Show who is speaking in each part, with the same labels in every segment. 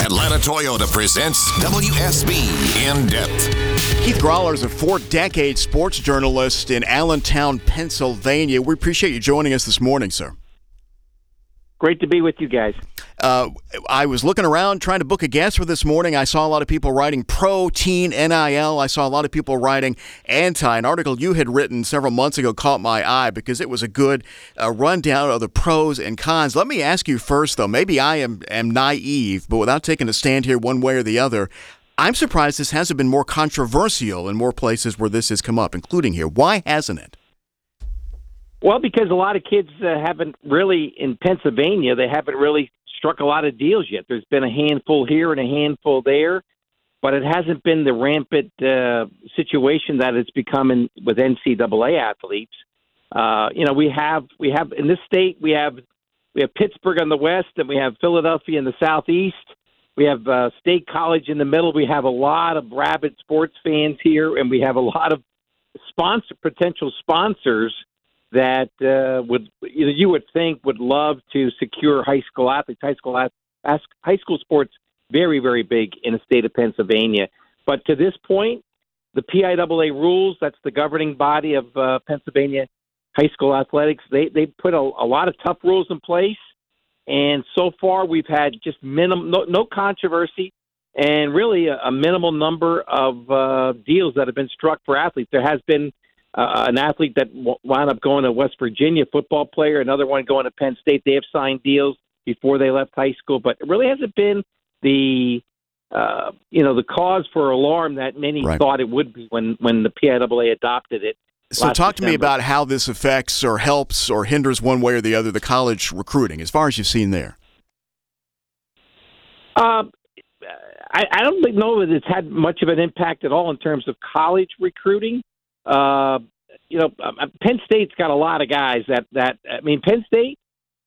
Speaker 1: Atlanta Toyota presents WSB In Depth.
Speaker 2: Keith Groller is a four-decade sports journalist in Allentown, Pennsylvania. We appreciate you joining us this morning, sir.
Speaker 3: Great to be with you guys.
Speaker 2: Uh, I was looking around trying to book a guest for this morning. I saw a lot of people writing pro teen NIL. I saw a lot of people writing anti. An article you had written several months ago caught my eye because it was a good uh, rundown of the pros and cons. Let me ask you first, though. Maybe I am, am naive, but without taking a stand here one way or the other, I'm surprised this hasn't been more controversial in more places where this has come up, including here. Why hasn't it?
Speaker 3: Well, because a lot of kids uh, haven't really in Pennsylvania. They haven't really struck a lot of deals yet. There's been a handful here and a handful there, but it hasn't been the rampant uh, situation that it's becoming with NCAA athletes. Uh, you know, we have we have in this state we have we have Pittsburgh on the west and we have Philadelphia in the southeast. We have uh, State College in the middle. We have a lot of rabid sports fans here, and we have a lot of sponsor potential sponsors that uh, would you know, you would think would love to secure high school athletes, high school high school sports, very very big in the state of Pennsylvania. But to this point, the PIAA rules, that's the governing body of uh, Pennsylvania high school athletics, they they put a, a lot of tough rules in place, and so far we've had just minimum no, no controversy. And really, a, a minimal number of uh, deals that have been struck for athletes. There has been uh, an athlete that w- wound up going to West Virginia, football player, another one going to Penn State. They have signed deals before they left high school, but it really hasn't been the uh, you know the cause for alarm that many right. thought it would be when when the PIAA adopted it.
Speaker 2: So talk December. to me about how this affects or helps or hinders one way or the other the college recruiting, as far as you've seen there.
Speaker 3: Uh, I, I don't know that it's had much of an impact at all in terms of college recruiting. Uh, you know, um, uh, Penn State's got a lot of guys that that I mean, Penn State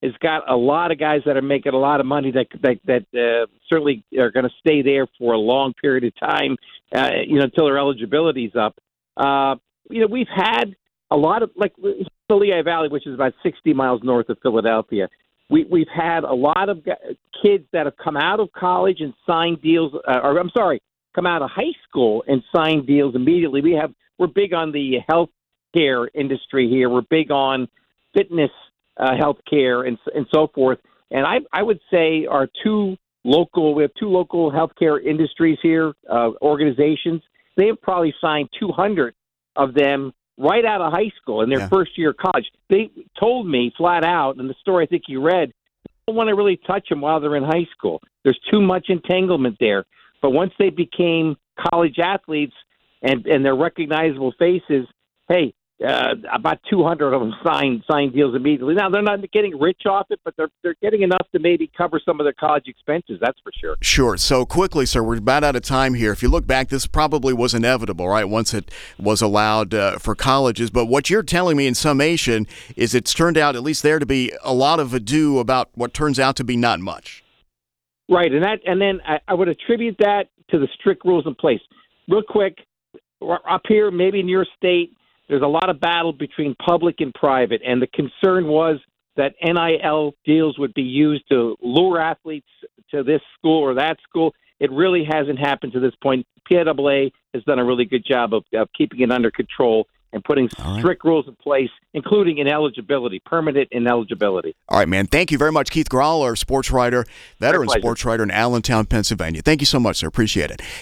Speaker 3: has got a lot of guys that are making a lot of money that that that uh, certainly are going to stay there for a long period of time. Uh, you know, until their eligibility's up. Uh, you know, we've had a lot of like the Lehigh Valley, which is about 60 miles north of Philadelphia. We, we've had a lot of kids that have come out of college and signed deals, uh, or I'm sorry, come out of high school and signed deals immediately. We have we're big on the health care industry here. We're big on fitness uh, health care and and so forth. And I I would say our two local we have two local healthcare industries here uh, organizations. They have probably signed 200 of them right out of high school in their yeah. first year of college. They told me flat out in the story I think you read, don't want to really touch them while they're in high school. There's too much entanglement there. But once they became college athletes, and and they're recognizable faces. Hey, uh, about 200 of them signed signed deals immediately. Now they're not getting rich off it, but they're they're getting enough to maybe cover some of their college expenses. That's for sure.
Speaker 2: Sure. So quickly, sir, we're about out of time here. If you look back, this probably was inevitable, right? Once it was allowed uh, for colleges, but what you're telling me in summation is it's turned out at least there to be a lot of ado about what turns out to be not much.
Speaker 3: Right, and that and then I, I would attribute that to the strict rules in place. Real quick, up here, maybe in your state, there's a lot of battle between public and private, and the concern was that NIL deals would be used to lure athletes to this school or that school. It really hasn't happened to this point. PIAA has done a really good job of, of keeping it under control and putting right. strict rules in place, including ineligibility, permanent ineligibility.
Speaker 2: All right, man. Thank you very much, Keith Groller, sports writer, veteran sports writer in Allentown, Pennsylvania. Thank you so much, sir. Appreciate it.